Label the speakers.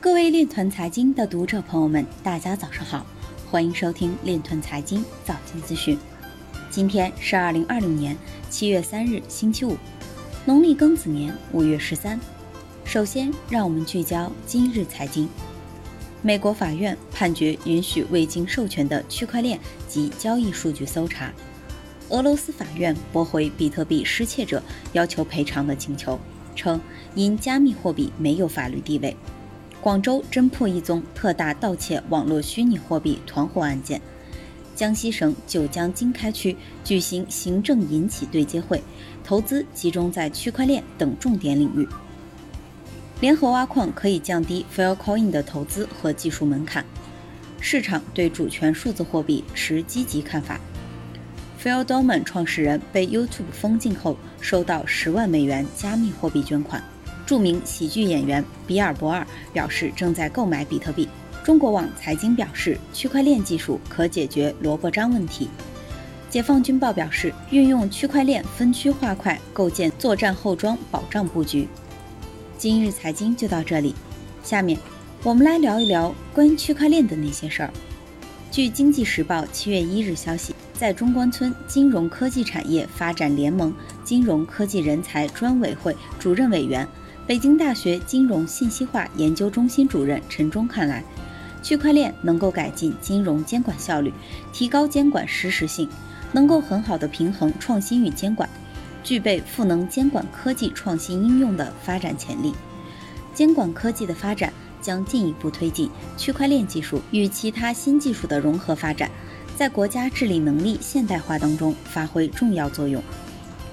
Speaker 1: 各位链团财经的读者朋友们，大家早上好，欢迎收听链团财经早间资讯。今天是二零二零年七月三日，星期五，农历庚子年五月十三。首先，让我们聚焦今日财经。美国法院判决允许未经授权的区块链及交易数据搜查。俄罗斯法院驳回比特币失窃者要求赔偿的请求，称因加密货币没有法律地位。广州侦破一宗特大盗窃网络虚拟货币团伙案件。江西省九江经开区举行行政银企对接会，投资集中在区块链等重点领域。联合挖矿可以降低 Filecoin 的投资和技术门槛。市场对主权数字货币持积极看法。Phil d o m a n 创始人被 YouTube 封禁后，收到十万美元加密货币捐款。著名喜剧演员比尔博尔表示正在购买比特币。中国网财经表示，区块链技术可解决萝卜章问题。解放军报表示，运用区块链分区划块构建作战后装保障布局。今日财经就到这里，下面我们来聊一聊关于区块链的那些事儿。据经济时报七月一日消息，在中关村金融科技产业发展联盟金融科技人才专委会主任委员。北京大学金融信息化研究中心主任陈忠看来，区块链能够改进金融监管效率，提高监管实时性，能够很好的平衡创新与监管，具备赋能监管科技创新应用的发展潜力。监管科技的发展将进一步推进区块链技术与其他新技术的融合发展，在国家治理能力现代化当中发挥重要作用。